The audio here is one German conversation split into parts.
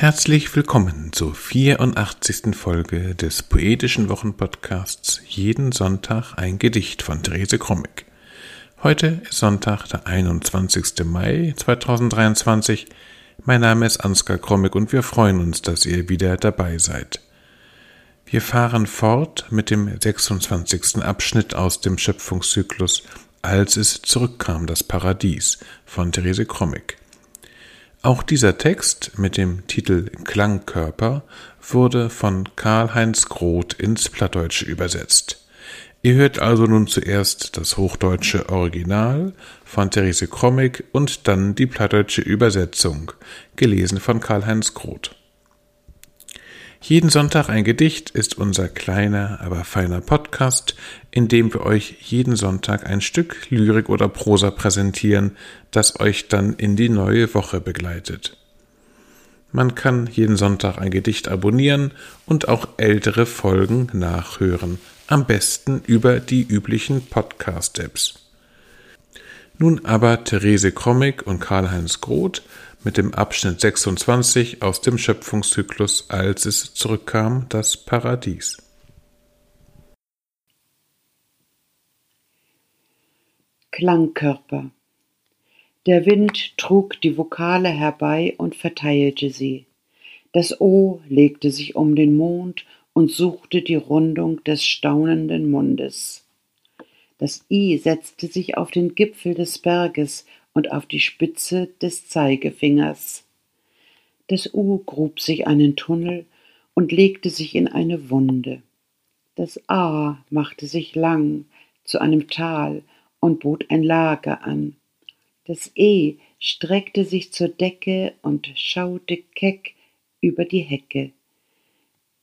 Herzlich willkommen zur 84. Folge des Poetischen Wochenpodcasts Jeden Sonntag ein Gedicht von Therese Krommig. Heute ist Sonntag, der 21. Mai 2023. Mein Name ist Ansgar Krommig und wir freuen uns, dass ihr wieder dabei seid. Wir fahren fort mit dem 26. Abschnitt aus dem Schöpfungszyklus Als es zurückkam, das Paradies von Therese Krommig. Auch dieser Text mit dem Titel Klangkörper wurde von Karl-Heinz Groth ins Plattdeutsche übersetzt. Ihr hört also nun zuerst das hochdeutsche Original von Therese Krommig und dann die plattdeutsche Übersetzung, gelesen von Karl-Heinz Groth. Jeden Sonntag ein Gedicht ist unser kleiner, aber feiner Podcast, in dem wir euch jeden Sonntag ein Stück Lyrik oder Prosa präsentieren, das euch dann in die neue Woche begleitet. Man kann jeden Sonntag ein Gedicht abonnieren und auch ältere Folgen nachhören, am besten über die üblichen Podcast-Apps. Nun aber Therese Krommig und Karl-Heinz Groth mit dem Abschnitt 26 aus dem Schöpfungszyklus Als es zurückkam, das Paradies. Klangkörper Der Wind trug die Vokale herbei und verteilte sie. Das O legte sich um den Mond und suchte die Rundung des staunenden Mundes. Das I setzte sich auf den Gipfel des Berges und auf die Spitze des Zeigefingers. Das U grub sich einen Tunnel und legte sich in eine Wunde. Das A machte sich lang zu einem Tal und bot ein Lager an. Das E streckte sich zur Decke und schaute keck über die Hecke.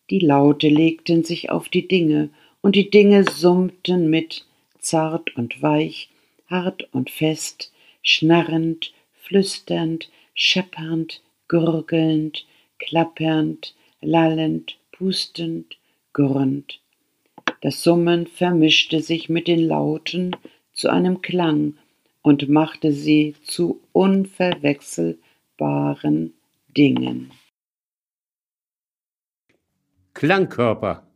Die Laute legten sich auf die Dinge, und die Dinge summten mit, zart und weich, hart und fest, schnarrend, flüsternd, scheppernd, gurgelnd, klappernd, lallend, pustend, gurrend. Das Summen vermischte sich mit den Lauten zu einem Klang und machte sie zu unverwechselbaren Dingen. Klangkörper.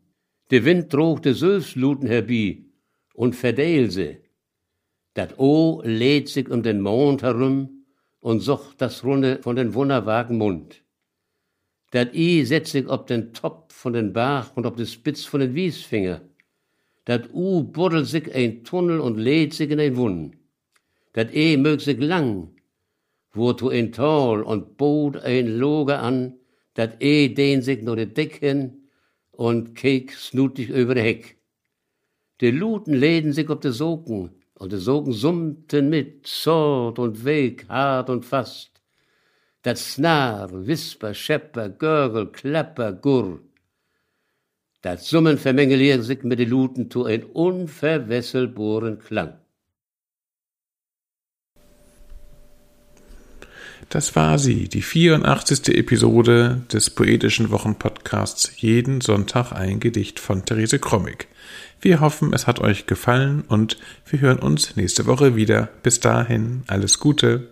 Der Wind drohte Sülfsluten herbei und verdeil Dat O lädt sich um den Mond herum und sucht das Runde von den wunderwagen Mund. Dat I setzt sich ob den Top von den Bach und ob die Spitz von den Wiesfinger. Dat U buddelt sich ein Tunnel und lädt sich in ein Wund. Dat E mög sich lang, wozu ein Tal und bot ein Loge an, dat E dehnt sich nur de Deck hin und keek snutig über de Heck. De Luten läden sich ob de Soken, und die Sogen summten mit, Sort und Weg, hart und fast. Dat Snar, Wisper, Schepper, Görgel, Klapper, Gurr. Dat Summen vermengeliert sich mit den Luten zu ein unverwesselboren Klang. Das war sie, die 84. Episode des Poetischen Wochenpodcasts Jeden Sonntag ein Gedicht von Therese Krommig. Wir hoffen, es hat euch gefallen und wir hören uns nächste Woche wieder. Bis dahin, alles Gute.